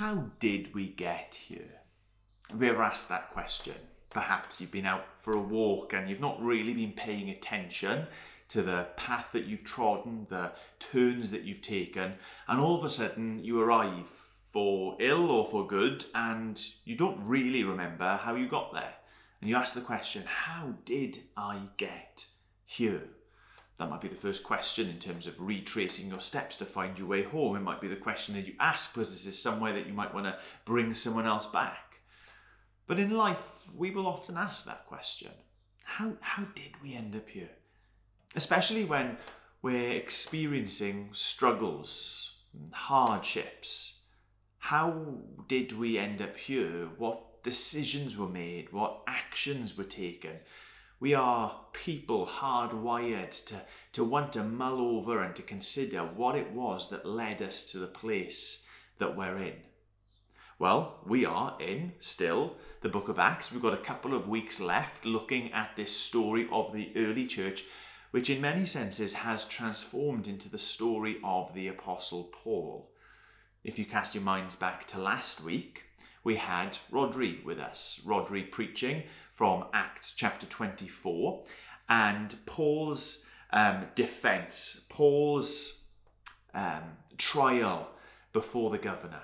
How did we get here? Have you ever asked that question? Perhaps you've been out for a walk and you've not really been paying attention to the path that you've trodden, the turns that you've taken, and all of a sudden you arrive for ill or for good and you don't really remember how you got there. And you ask the question, How did I get here? That might be the first question in terms of retracing your steps to find your way home. It might be the question that you ask because this is somewhere that you might want to bring someone else back. But in life, we will often ask that question How, how did we end up here? Especially when we're experiencing struggles, hardships. How did we end up here? What decisions were made? What actions were taken? We are people hardwired to, to want to mull over and to consider what it was that led us to the place that we're in. Well, we are in still the book of Acts. We've got a couple of weeks left looking at this story of the early church, which in many senses has transformed into the story of the Apostle Paul. If you cast your minds back to last week, we had Rodri with us. Rodri preaching from Acts chapter 24 and Paul's um, defense, Paul's um, trial before the governor.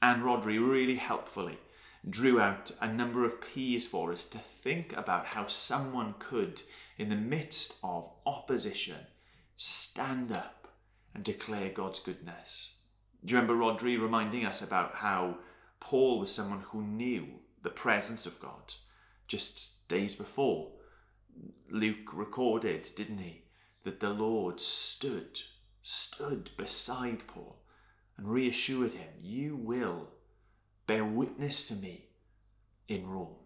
And Rodri really helpfully drew out a number of P's for us to think about how someone could, in the midst of opposition, stand up and declare God's goodness. Do you remember Rodri reminding us about how Paul was someone who knew the presence of God? Just days before, Luke recorded, didn't he, that the Lord stood, stood beside Paul and reassured him, You will bear witness to me in Rome.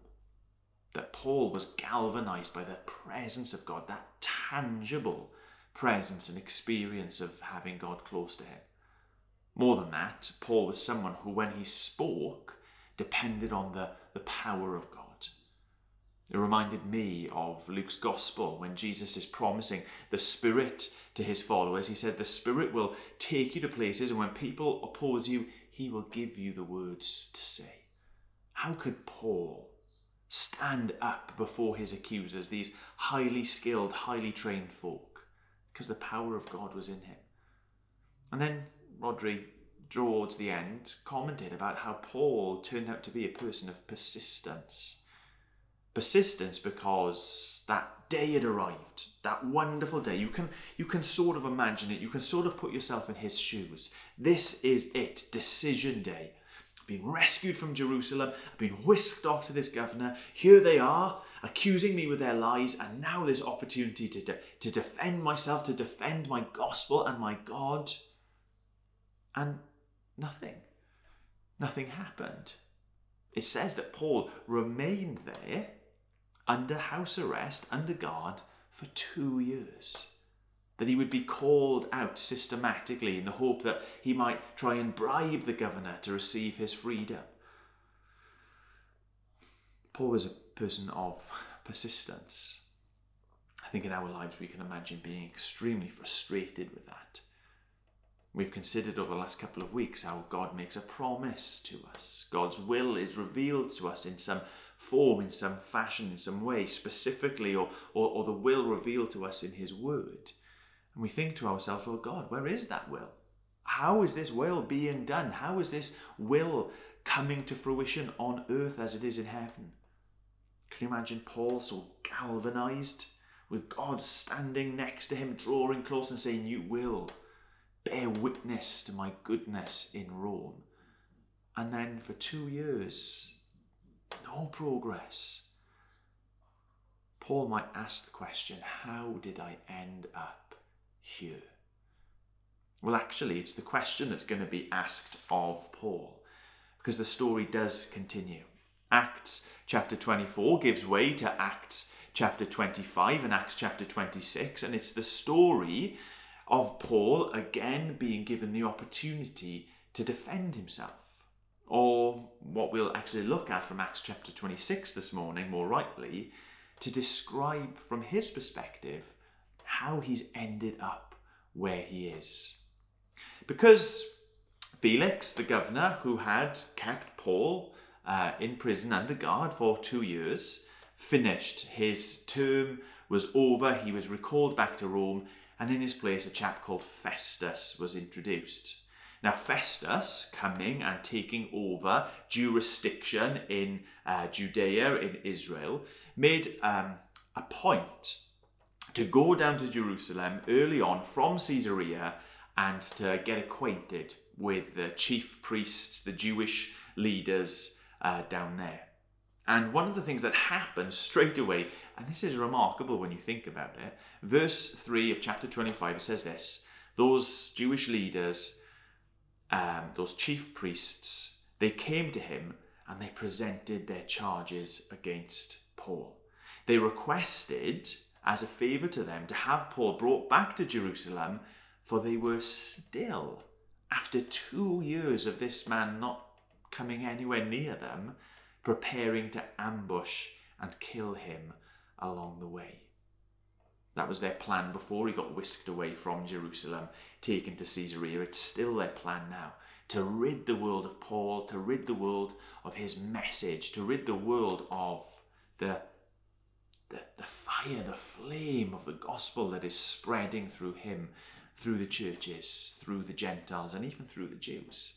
That Paul was galvanized by the presence of God, that tangible presence and experience of having God close to him. More than that, Paul was someone who, when he spoke, depended on the, the power of God. It reminded me of Luke's gospel when Jesus is promising the Spirit to his followers. He said, The Spirit will take you to places, and when people oppose you, he will give you the words to say. How could Paul stand up before his accusers, these highly skilled, highly trained folk? Because the power of God was in him. And then Rodri, towards the end, commented about how Paul turned out to be a person of persistence persistence because that day had arrived that wonderful day. You can you can sort of imagine it. You can sort of put yourself in his shoes. This is it decision day. I've been rescued from jerusalem i've been whisked off to this governor. Here they are accusing me with their lies and now there's opportunity to, de- to defend myself to defend my gospel and my god. And nothing nothing happened. It says that paul remained there under house arrest, under guard, for two years. That he would be called out systematically in the hope that he might try and bribe the governor to receive his freedom. Paul was a person of persistence. I think in our lives we can imagine being extremely frustrated with that. We've considered over the last couple of weeks how God makes a promise to us. God's will is revealed to us in some form, in some fashion, in some way, specifically, or, or, or the will revealed to us in His Word. And we think to ourselves, well, God, where is that will? How is this will being done? How is this will coming to fruition on earth as it is in heaven? Can you imagine Paul so galvanized with God standing next to him, drawing close and saying, You will bear witness to my goodness in Rome? And then for two years, no progress. Paul might ask the question how did I end up here? Well, actually, it's the question that's going to be asked of Paul because the story does continue. Acts chapter 24 gives way to Acts chapter 25 and Acts chapter 26, and it's the story of Paul again being given the opportunity to defend himself or what we'll actually look at from Acts chapter 26 this morning, more rightly, to describe from his perspective how he's ended up where he is. Because Felix, the governor, who had kept Paul uh, in prison under guard for two years, finished. His term was over. He was recalled back to Rome, and in his place, a chap called Festus was introduced. Now, Festus coming and taking over jurisdiction in uh, Judea, in Israel, made um, a point to go down to Jerusalem early on from Caesarea and to get acquainted with the chief priests, the Jewish leaders uh, down there. And one of the things that happened straight away, and this is remarkable when you think about it, verse 3 of chapter 25 it says this Those Jewish leaders, um, those chief priests, they came to him and they presented their charges against Paul. They requested, as a favour to them, to have Paul brought back to Jerusalem, for they were still, after two years of this man not coming anywhere near them, preparing to ambush and kill him along the way. That was their plan before he got whisked away from Jerusalem, taken to Caesarea. It's still their plan now to rid the world of Paul, to rid the world of his message, to rid the world of the, the, the fire, the flame of the gospel that is spreading through him, through the churches, through the Gentiles, and even through the Jews.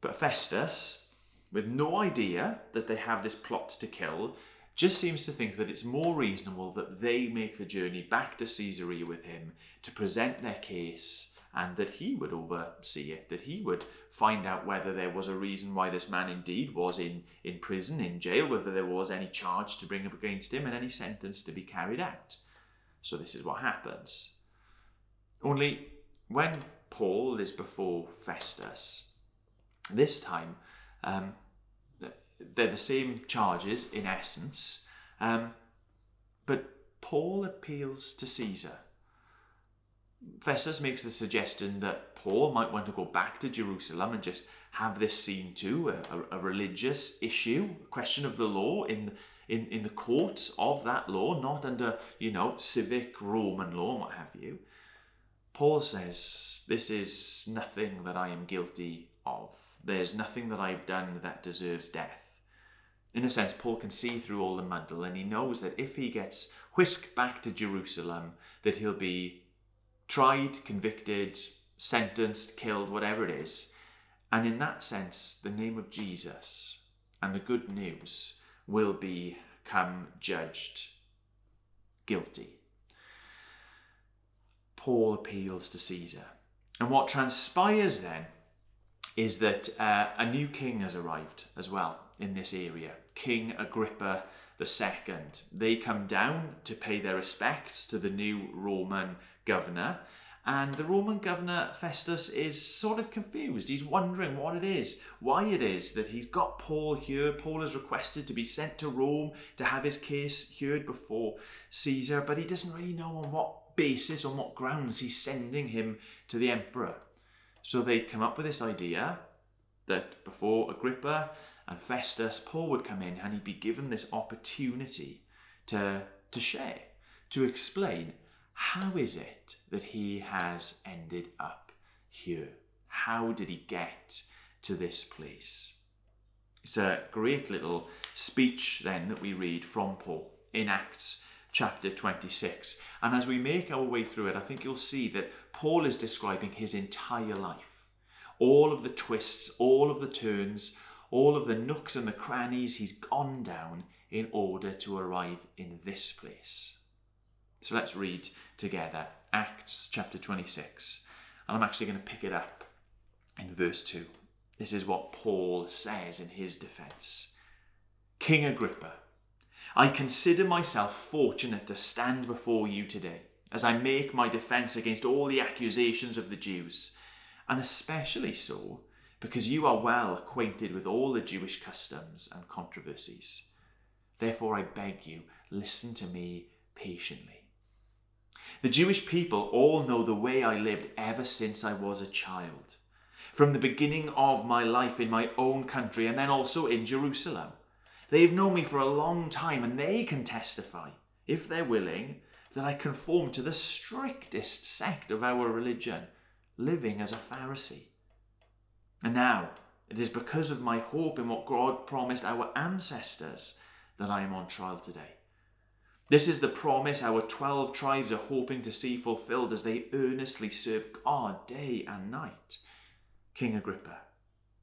But Festus, with no idea that they have this plot to kill, just seems to think that it's more reasonable that they make the journey back to Caesarea with him to present their case and that he would oversee it, that he would find out whether there was a reason why this man indeed was in, in prison, in jail, whether there was any charge to bring up against him and any sentence to be carried out. So this is what happens. Only when Paul is before Festus, this time um, they're the same charges in essence, um, but Paul appeals to Caesar. Festus makes the suggestion that Paul might want to go back to Jerusalem and just have this seen to, a, a, religious issue, a question of the law in, in, in the courts of that law, not under, you know, civic Roman law and what have you. Paul says, This is nothing that I am guilty of. There's nothing that I've done that deserves death in a sense, Paul can see through all the muddle and he knows that if he gets whisked back to Jerusalem, that he'll be tried, convicted, sentenced, killed, whatever it is. And in that sense, the name of Jesus and the good news will become judged guilty. Paul appeals to Caesar. And what transpires then is that uh, a new king has arrived as well in this area. King Agrippa II. They come down to pay their respects to the new Roman governor. And the Roman governor Festus is sort of confused. He's wondering what it is, why it is that he's got Paul here. Paul has requested to be sent to Rome to have his case heard before Caesar, but he doesn't really know on what basis, on what grounds he's sending him to the emperor. So they come up with this idea that before Agrippa and Festus, Paul would come in and he'd be given this opportunity to, to share, to explain how is it that he has ended up here? How did he get to this place? It's a great little speech then that we read from Paul in Acts chapter 26. And as we make our way through it, I think you'll see that Paul is describing his entire life. All of the twists, all of the turns, all of the nooks and the crannies he's gone down in order to arrive in this place. So let's read together Acts chapter 26. And I'm actually going to pick it up in verse 2. This is what Paul says in his defense King Agrippa, I consider myself fortunate to stand before you today as I make my defense against all the accusations of the Jews, and especially so because you are well acquainted with all the Jewish customs and controversies. Therefore, I beg you, listen to me patiently. The Jewish people all know the way I lived ever since I was a child, from the beginning of my life in my own country and then also in Jerusalem. They've known me for a long time and they can testify, if they're willing, that I conform to the strictest sect of our religion, living as a Pharisee. And now it is because of my hope in what God promised our ancestors that I am on trial today. This is the promise our 12 tribes are hoping to see fulfilled as they earnestly serve God day and night. King Agrippa,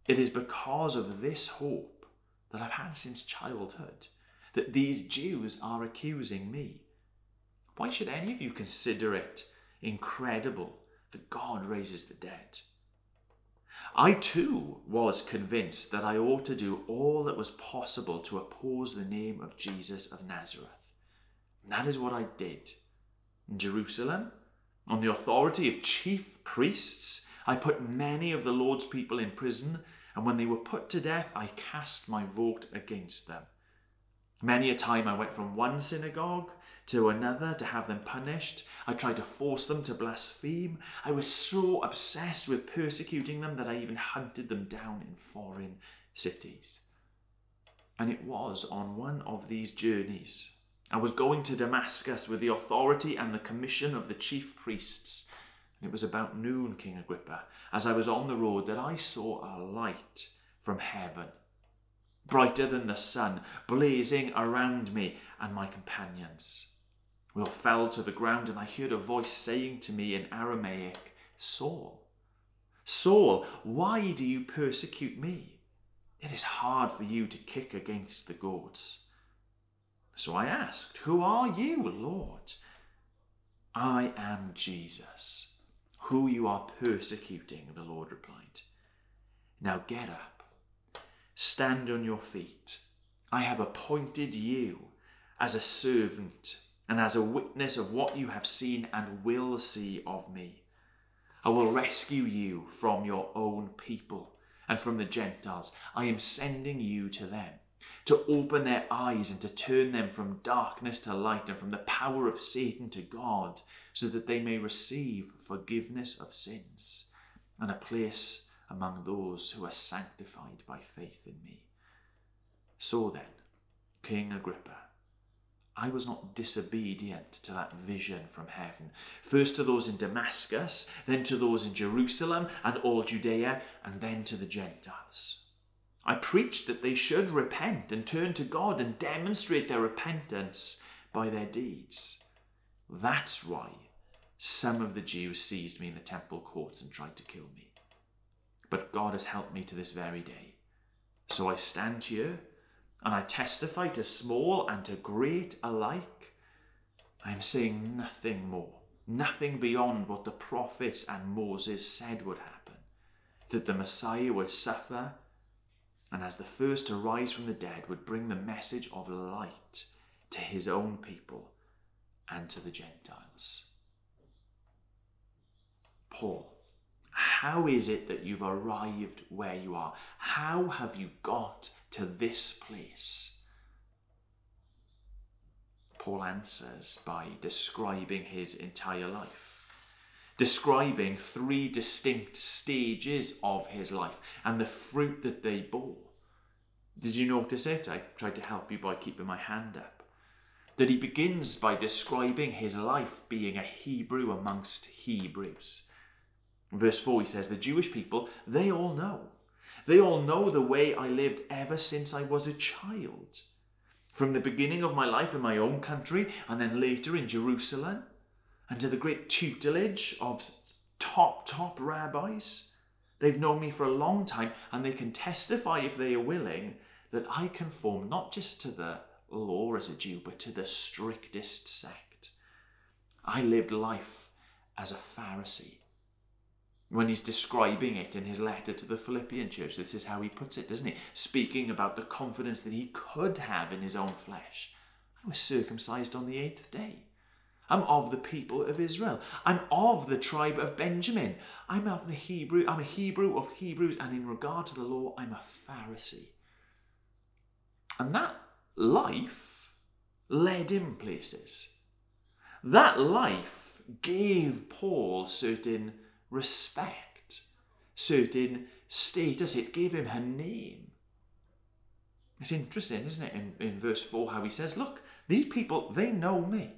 it is because of this hope that I've had since childhood that these Jews are accusing me. Why should any of you consider it incredible that God raises the dead? I too was convinced that I ought to do all that was possible to oppose the name of Jesus of Nazareth. And that is what I did. In Jerusalem, on the authority of chief priests, I put many of the Lord's people in prison, and when they were put to death, I cast my vote against them. Many a time I went from one synagogue to another to have them punished. I tried to force them to blaspheme. I was so obsessed with persecuting them that I even hunted them down in foreign cities. And it was on one of these journeys. I was going to Damascus with the authority and the commission of the chief priests. And it was about noon, King Agrippa, as I was on the road, that I saw a light from heaven, brighter than the sun, blazing around me and my companions. We all fell to the ground, and I heard a voice saying to me in Aramaic, Saul, Saul, why do you persecute me? It is hard for you to kick against the goads. So I asked, Who are you, Lord? I am Jesus, who you are persecuting, the Lord replied. Now get up, stand on your feet. I have appointed you as a servant and as a witness of what you have seen and will see of me. I will rescue you from your own people and from the Gentiles. I am sending you to them to open their eyes and to turn them from darkness to light and from the power of Satan to God, so that they may receive forgiveness of sins and a place among those who are sanctified by faith in me. So then, King Agrippa, I was not disobedient to that vision from heaven. First to those in Damascus, then to those in Jerusalem and all Judea, and then to the Gentiles. I preached that they should repent and turn to God and demonstrate their repentance by their deeds. That's why some of the Jews seized me in the temple courts and tried to kill me. But God has helped me to this very day. So I stand here and I testify to small and to great alike. I am saying nothing more, nothing beyond what the prophets and Moses said would happen that the Messiah would suffer, and as the first to rise from the dead, would bring the message of light to his own people and to the Gentiles. Paul how is it that you've arrived where you are? How have you got to this place? Paul answers by describing his entire life, describing three distinct stages of his life and the fruit that they bore. Did you notice it? I tried to help you by keeping my hand up. That he begins by describing his life being a Hebrew amongst Hebrews Verse 4, he says, The Jewish people, they all know. They all know the way I lived ever since I was a child. From the beginning of my life in my own country, and then later in Jerusalem, to the great tutelage of top, top rabbis. They've known me for a long time, and they can testify, if they are willing, that I conform not just to the law as a Jew, but to the strictest sect. I lived life as a Pharisee when he's describing it in his letter to the Philippian church. This is how he puts it, doesn't he? Speaking about the confidence that he could have in his own flesh. I was circumcised on the eighth day. I'm of the people of Israel. I'm of the tribe of Benjamin. I'm of the Hebrew. I'm a Hebrew of Hebrews, and in regard to the law, I'm a Pharisee. And that life led him places. That life gave Paul certain respect, certain status. It gave him her name. It's interesting, isn't it, in, in verse 4, how he says, Look, these people, they know me.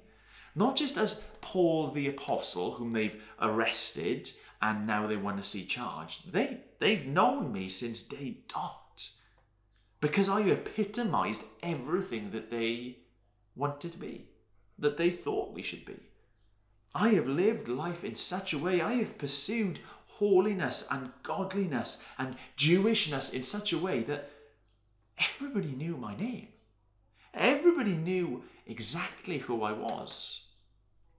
Not just as Paul the Apostle, whom they've arrested and now they want to see charged. They, they've known me since day dot because I epitomized everything that they wanted to be, that they thought we should be. I have lived life in such a way, I have pursued holiness and godliness and Jewishness in such a way that everybody knew my name. Everybody knew exactly who I was.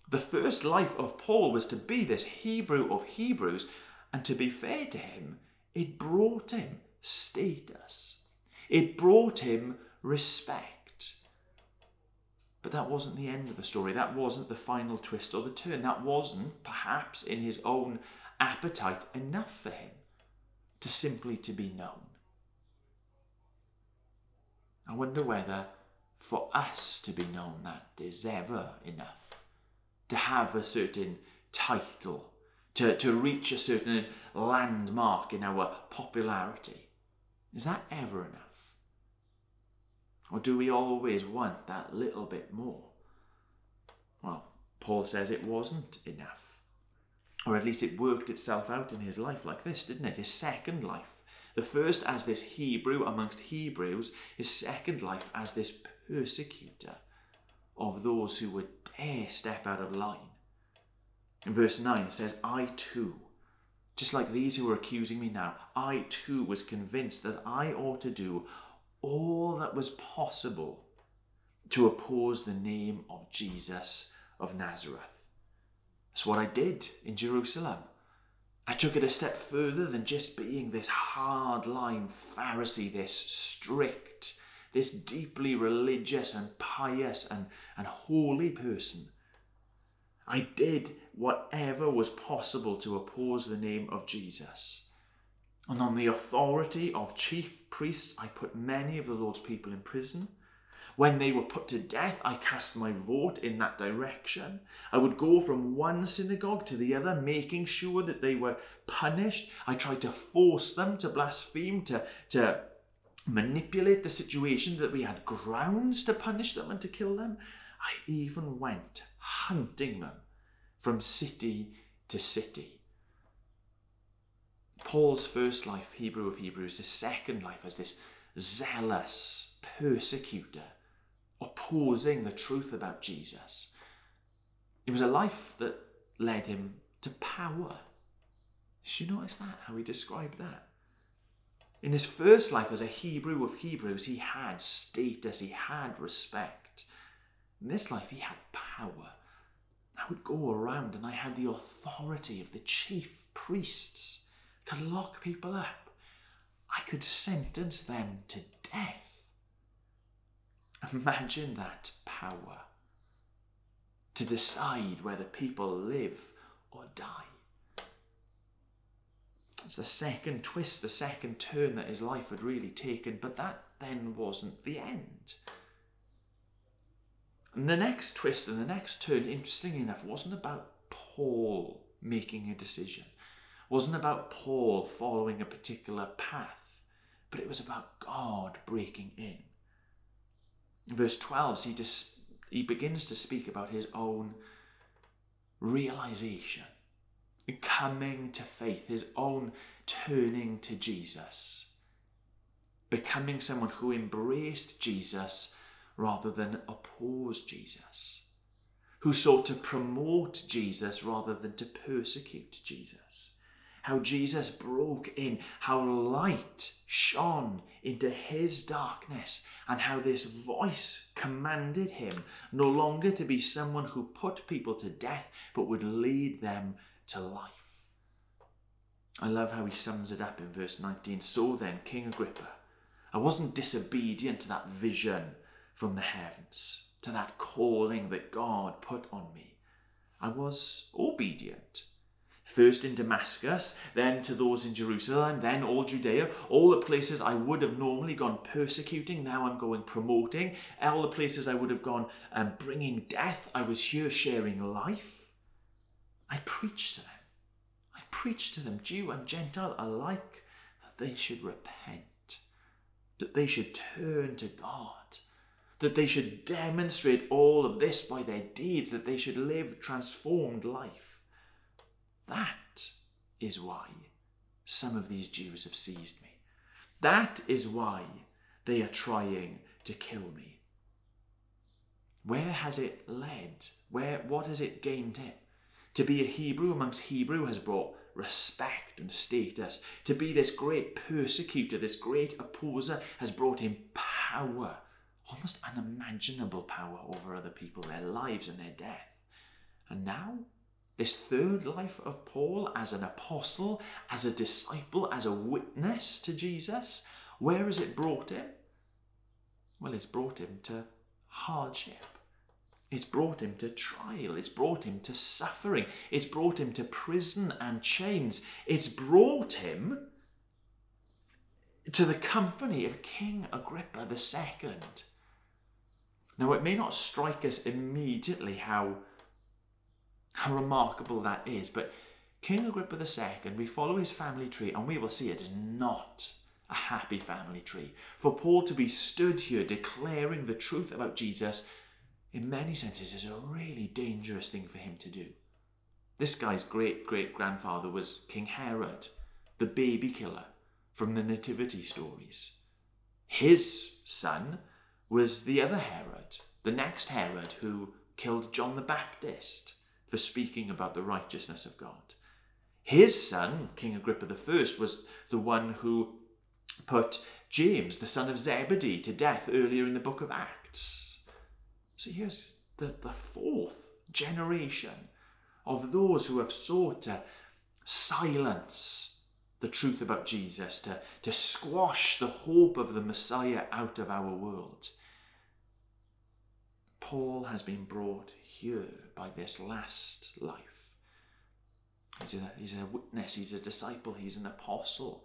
The first life of Paul was to be this Hebrew of Hebrews, and to be fair to him, it brought him status. It brought him respect. But that wasn't the end of the story. That wasn't the final twist or the turn. That wasn't, perhaps, in his own appetite enough for him to simply to be known. I wonder whether for us to be known that is ever enough. To have a certain title, to, to reach a certain landmark in our popularity. Is that ever enough? Or do we always want that little bit more? Well, Paul says it wasn't enough. Or at least it worked itself out in his life like this, didn't it? His second life. The first as this Hebrew amongst Hebrews, his second life as this persecutor of those who would dare step out of line. In verse 9 it says, I too, just like these who are accusing me now, I too was convinced that I ought to do all that was possible to oppose the name of Jesus of Nazareth. That's what I did in Jerusalem. I took it a step further than just being this hard-line Pharisee, this strict, this deeply religious and pious and, and holy person. I did whatever was possible to oppose the name of Jesus. And on the authority of chief priests, I put many of the Lord's people in prison. When they were put to death, I cast my vote in that direction. I would go from one synagogue to the other, making sure that they were punished. I tried to force them to blaspheme, to, to manipulate the situation that we had grounds to punish them and to kill them. I even went hunting them from city to city. Paul's first life, Hebrew of Hebrews, his second life as this zealous persecutor, opposing the truth about Jesus. It was a life that led him to power. Did you notice that? How he described that? In his first life as a Hebrew of Hebrews, he had status, he had respect. In this life, he had power. I would go around and I had the authority of the chief priests could lock people up. I could sentence them to death. Imagine that power to decide whether people live or die. It's the second twist, the second turn that his life had really taken, but that then wasn't the end. And the next twist and the next turn, interestingly enough, wasn't about Paul making a decision wasn't about Paul following a particular path, but it was about God breaking in. In verse 12, he, dis- he begins to speak about his own realization, coming to faith, his own turning to Jesus, becoming someone who embraced Jesus rather than opposed Jesus, who sought to promote Jesus rather than to persecute Jesus how Jesus broke in, how light shone into his darkness, and how this voice commanded him no longer to be someone who put people to death, but would lead them to life. I love how he sums it up in verse 19. So then, King Agrippa, I wasn't disobedient to that vision from the heavens, to that calling that God put on me. I was obedient first in Damascus, then to those in Jerusalem, then all Judea, all the places I would have normally gone persecuting, now I'm going promoting, all the places I would have gone um, bringing death, I was here sharing life. I preached to them. I preached to them, Jew and Gentile alike, that they should repent, that they should turn to God that they should demonstrate all of this by their deeds, that they should live transformed life. That is why some of these Jews have seized me. That is why they are trying to kill me. Where has it led? Where what has it gained him? To be a Hebrew amongst Hebrew has brought respect and status. To be this great persecutor, this great opposer, has brought him power, almost unimaginable power over other people, their lives and their death. And now, this third life of Paul as an apostle, as a disciple, as a witness to Jesus, where has it brought him? Well, it's brought him to hardship. It's brought him to trial. It's brought him to suffering. It's brought him to prison and chains. It's brought him to the company of King Agrippa II. Now, it may not strike us immediately how, how remarkable that is, but King Agrippa II, we follow his family tree and we will see it is not a happy family tree. For Paul to be stood here declaring the truth about Jesus in many senses, is a really dangerous thing for him to do. This guy's great great grandfather was King Herod, the baby killer from the Nativity stories. His son was the other Herod, the next Herod who killed John the Baptist for speaking about the righteousness of God. His son, King Agrippa I, was the one who put James, the son of Zebedee, to death earlier in the book of Acts. So here's the, the fourth generation of those who have sought to silence the truth about Jesus, to, to squash the hope of the Messiah out of our world. Paul has been brought here by this last life. He's a, he's a witness, he's a disciple, he's an apostle.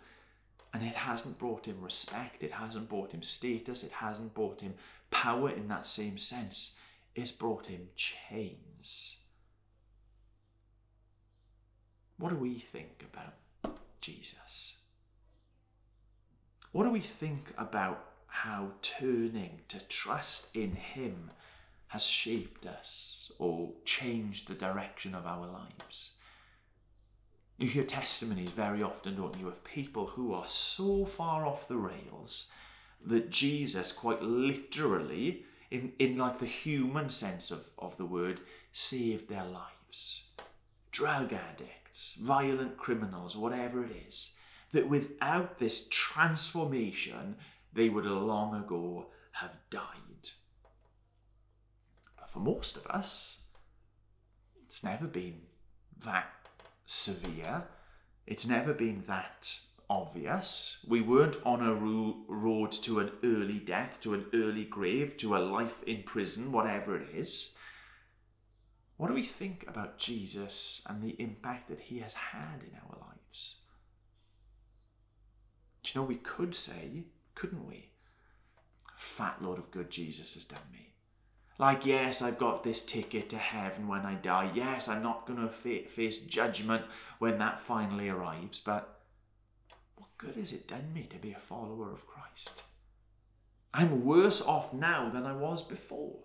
And it hasn't brought him respect, it hasn't brought him status, it hasn't brought him power in that same sense. It's brought him chains. What do we think about Jesus? What do we think about how turning to trust in Him has shaped us or changed the direction of our lives? You hear testimonies very often, don't you, of people who are so far off the rails that Jesus quite literally, in, in like the human sense of, of the word, saved their lives. Drug addicts, violent criminals, whatever it is, that without this transformation, they would long ago have died. For most of us, it's never been that severe. It's never been that obvious. We weren't on a ro- road to an early death, to an early grave, to a life in prison, whatever it is. What do we think about Jesus and the impact that he has had in our lives? Do you know, we could say, couldn't we? Fat load of good Jesus has done me. Like, yes, I've got this ticket to heaven when I die. Yes, I'm not going to fa- face judgment when that finally arrives. But what good has it done me to be a follower of Christ? I'm worse off now than I was before.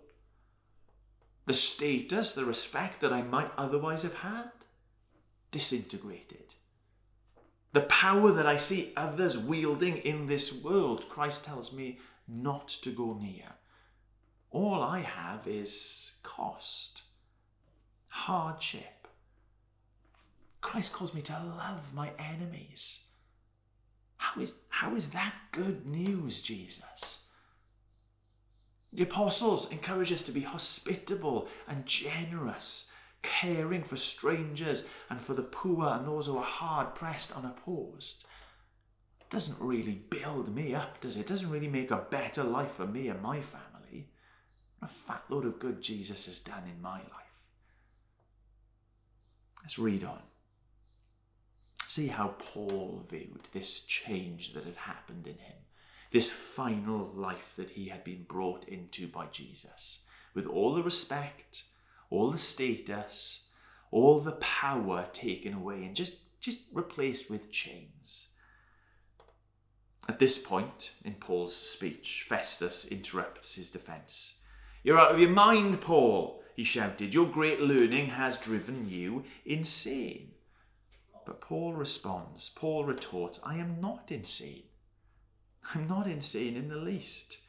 The status, the respect that I might otherwise have had, disintegrated. The power that I see others wielding in this world, Christ tells me not to go near. All I have is cost, hardship. Christ calls me to love my enemies. How is, how is that good news, Jesus? The apostles encourage us to be hospitable and generous, caring for strangers and for the poor and those who are hard pressed, unopposed. Doesn't really build me up, does it? Doesn't really make a better life for me and my family a fat load of good Jesus has done in my life. Let's read on. See how Paul viewed this change that had happened in him, this final life that he had been brought into by Jesus, with all the respect, all the status, all the power taken away and just, just replaced with chains. At this point in Paul's speech, Festus interrupts his defense. You're out of your mind, Paul, he shouted. Your great learning has driven you insane. But Paul responds, Paul retorts, I am not insane. I'm not insane in the least.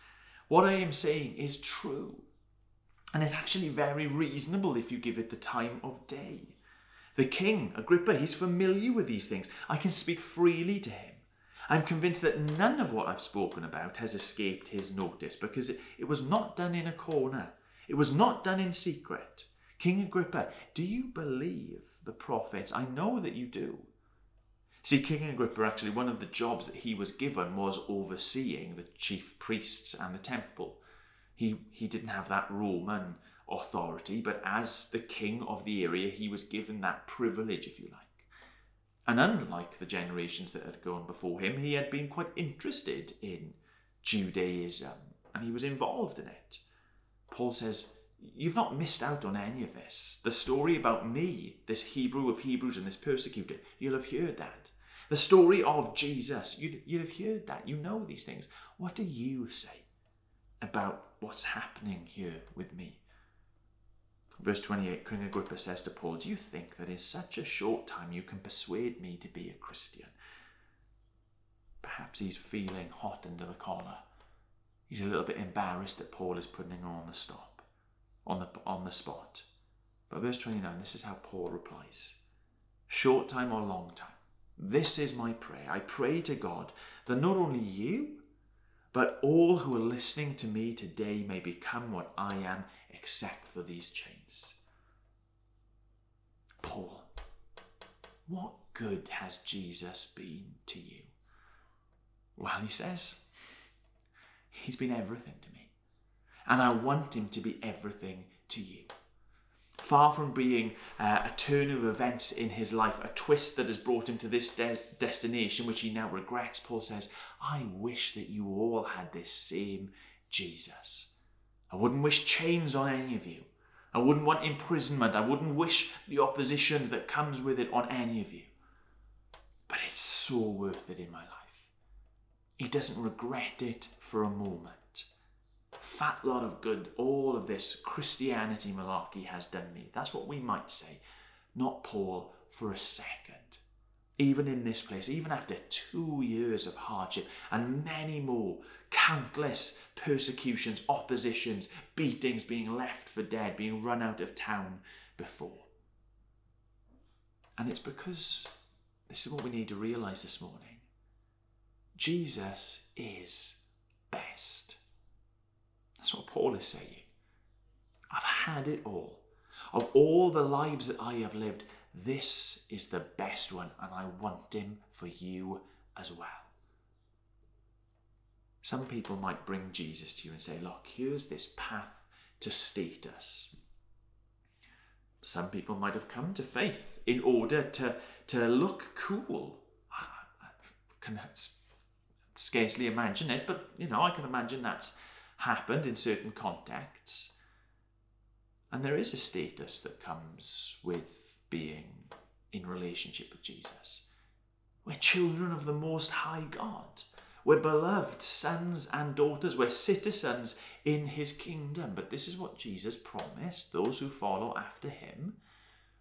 What I am saying is true. And it's actually very reasonable if you give it the time of day. The king, Agrippa, he's familiar with these things. I can speak freely to him. I'm convinced that none of what I've spoken about has escaped his notice because it, it was not done in a corner. It was not done in secret. King Agrippa, do you believe the prophets? I know that you do. See, King Agrippa, actually, one of the jobs that he was given was overseeing the chief priests and the temple. He, he didn't have that Roman authority, but as the king of the area, he was given that privilege, if you like. And unlike the generations that had gone before him, he had been quite interested in Judaism and he was involved in it. Paul says, You've not missed out on any of this. The story about me, this Hebrew of Hebrews and this persecutor, you'll have heard that. The story of Jesus, you'd, you'd have heard that. You know these things. What do you say about what's happening here with me? Verse 28 King Agrippa says to Paul, Do you think that in such a short time you can persuade me to be a Christian? Perhaps he's feeling hot under the collar. He's a little bit embarrassed that Paul is putting him on the stop, on the, on the spot. But verse 29, this is how Paul replies Short time or long time, this is my prayer. I pray to God that not only you, but all who are listening to me today may become what I am, except for these chains. Paul, what good has Jesus been to you? Well, he says, He's been everything to me. And I want him to be everything to you. Far from being uh, a turn of events in his life, a twist that has brought him to this de- destination which he now regrets, Paul says, I wish that you all had this same Jesus. I wouldn't wish chains on any of you. I wouldn't want imprisonment. I wouldn't wish the opposition that comes with it on any of you. But it's so worth it in my life. He doesn't regret it for a moment fat lot of good all of this Christianity malarkey has done me. That's what we might say. Not Paul for a second. Even in this place, even after two years of hardship and many more, countless persecutions, oppositions, beatings, being left for dead, being run out of town before. And it's because this is what we need to realize this morning Jesus is best. That's what Paul is saying. I've had it all. Of all the lives that I have lived, this is the best one, and I want him for you as well. Some people might bring Jesus to you and say, Look, here's this path to status. Some people might have come to faith in order to, to look cool. I, can scarcely imagine it, but you know, I can imagine that's happened in certain contexts. And there is a status that comes with being in relationship with Jesus. We're children of the Most High God. We're beloved sons and daughters. We're citizens in His kingdom. But this is what Jesus promised those who follow after Him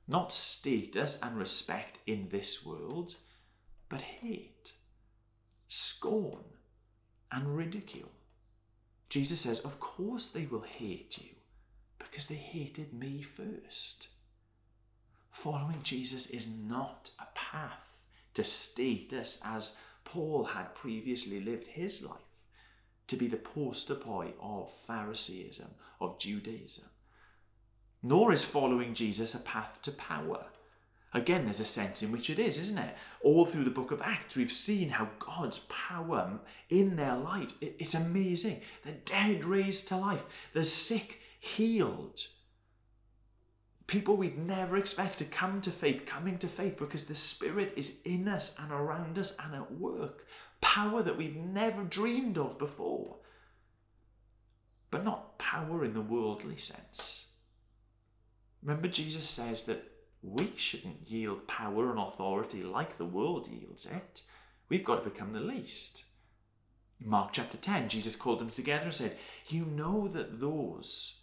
not status and respect in this world, but hate, scorn, and ridicule. Jesus says, Of course they will hate you because they hated me first. Following Jesus is not a path to status as Paul had previously lived his life, to be the poster boy of Phariseeism, of Judaism. Nor is following Jesus a path to power Again, there's a sense in which it is, isn't it? All through the book of Acts, we've seen how God's power in their lives, it's amazing. The dead raised to life, the sick healed. People we'd never expect to come to faith, coming to faith because the Spirit is in us and around us and at work. Power that we've never dreamed of before. But not power in the worldly sense. Remember, Jesus says that we shouldn't yield power and authority like the world yields it. We've got to become the least. In Mark chapter 10, Jesus called them together and said, You know that those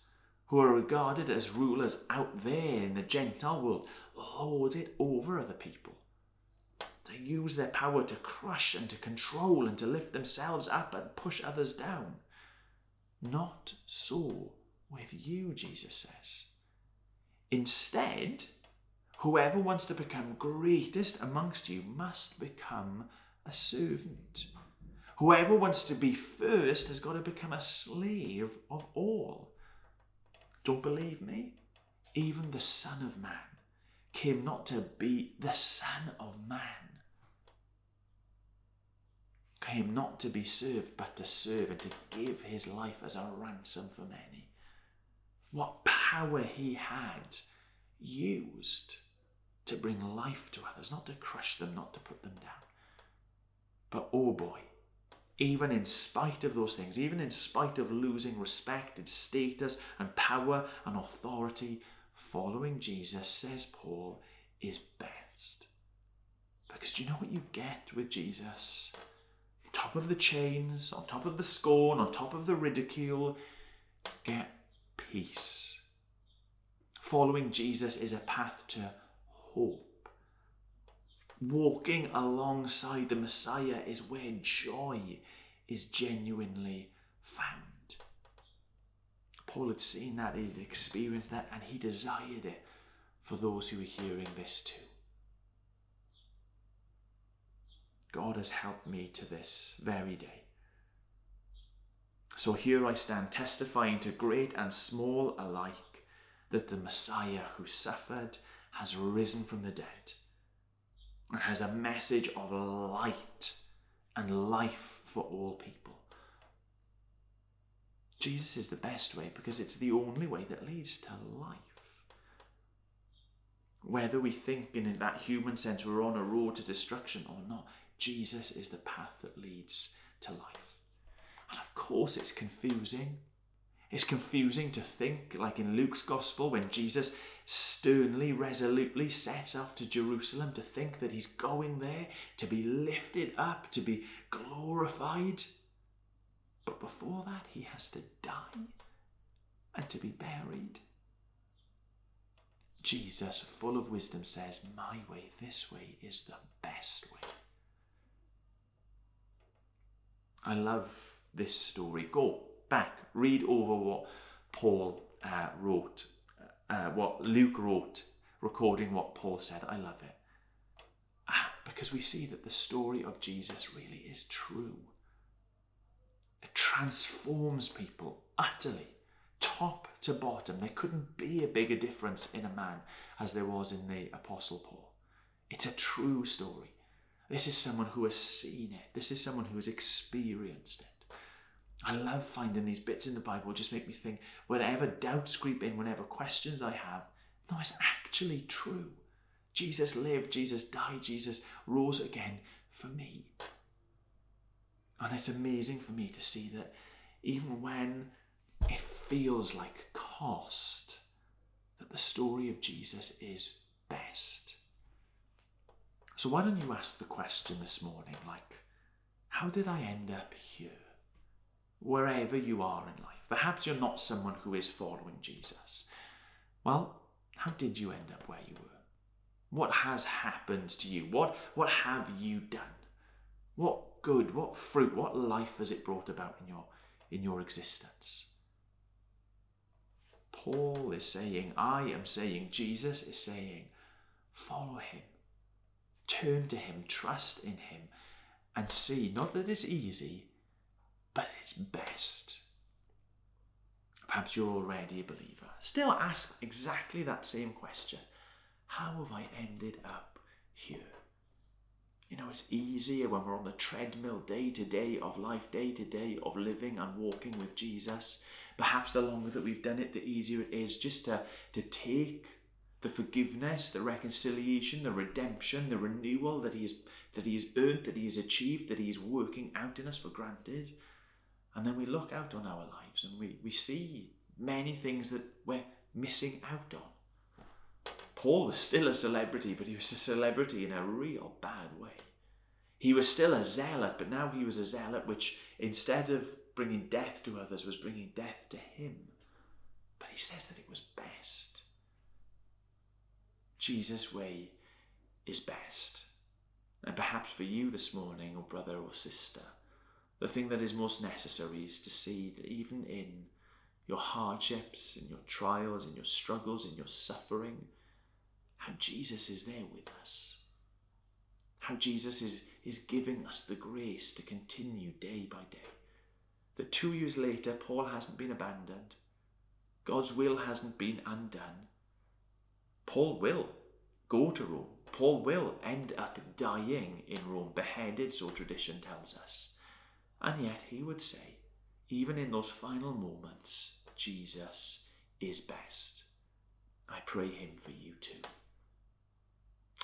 who are regarded as rulers out there in the Gentile world lord it over other people. They use their power to crush and to control and to lift themselves up and push others down. Not so with you, Jesus says. Instead, whoever wants to become greatest amongst you must become a servant. Whoever wants to be first has got to become a slave of all. Don't believe me? Even the Son of Man came not to be the Son of Man, came not to be served, but to serve and to give his life as a ransom for many. What power he had used to bring life to others, not to crush them, not to put them down. But oh boy, even in spite of those things, even in spite of losing respect and status and power and authority, following Jesus, says Paul, is best. Because do you know what you get with Jesus? On top of the chains, on top of the scorn, on top of the ridicule, get peace. Following Jesus is a path to hope. Walking alongside the Messiah is where joy is genuinely found. Paul had seen that, he had experienced that, and he desired it for those who were hearing this too. God has helped me to this very day. So here I stand testifying to great and small alike that the Messiah who suffered has risen from the dead and has a message of light and life for all people. Jesus is the best way because it's the only way that leads to life. Whether we think in that human sense we're on a road to destruction or not, Jesus is the path that leads to life. And of course, it's confusing. It's confusing to think, like in Luke's Gospel, when Jesus sternly, resolutely sets off to Jerusalem, to think that he's going there to be lifted up, to be glorified. But before that, he has to die and to be buried. Jesus, full of wisdom, says, My way, this way, is the best way. I love this story. Go back, read over what Paul uh, wrote, uh, what Luke wrote, recording what Paul said. I love it. Ah, because we see that the story of Jesus really is true. It transforms people utterly, top to bottom. There couldn't be a bigger difference in a man as there was in the Apostle Paul. It's a true story. This is someone who has seen it. This is someone who has experienced it. I love finding these bits in the Bible just make me think whenever doubts creep in, whenever questions I have, no, it's actually true. Jesus lived, Jesus died, Jesus rose again for me. And it's amazing for me to see that even when it feels like cost, that the story of Jesus is best. So why don't you ask the question this morning, like, how did I end up here? Wherever you are in life. Perhaps you're not someone who is following Jesus. Well, how did you end up where you were? What has happened to you? What, what have you done? What good, what fruit, what life has it brought about in your, in your existence? Paul is saying, I am saying, Jesus is saying, follow him. Turn to Him, trust in Him, and see not that it's easy, but it's best. Perhaps you're already a believer. Still ask exactly that same question How have I ended up here? You know, it's easier when we're on the treadmill day to day of life, day to day of living and walking with Jesus. Perhaps the longer that we've done it, the easier it is just to, to take the forgiveness, the reconciliation, the redemption, the renewal that he has that he has earned, that he has achieved, that he is working out in us for granted. And then we look out on our lives and we, we see many things that we're missing out on. Paul was still a celebrity, but he was a celebrity in a real bad way. He was still a zealot, but now he was a zealot which, instead of bringing death to others, was bringing death to him. But he says that it was best. Jesus' way is best. And perhaps for you this morning, or brother or sister, the thing that is most necessary is to see that even in your hardships, in your trials, in your struggles, in your suffering, how Jesus is there with us. How Jesus is, is giving us the grace to continue day by day. That two years later, Paul hasn't been abandoned. God's will hasn't been undone. Paul will go to Rome. Paul will end up dying in Rome, beheaded, so tradition tells us. And yet he would say, even in those final moments, Jesus is best. I pray him for you too.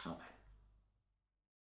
Amen.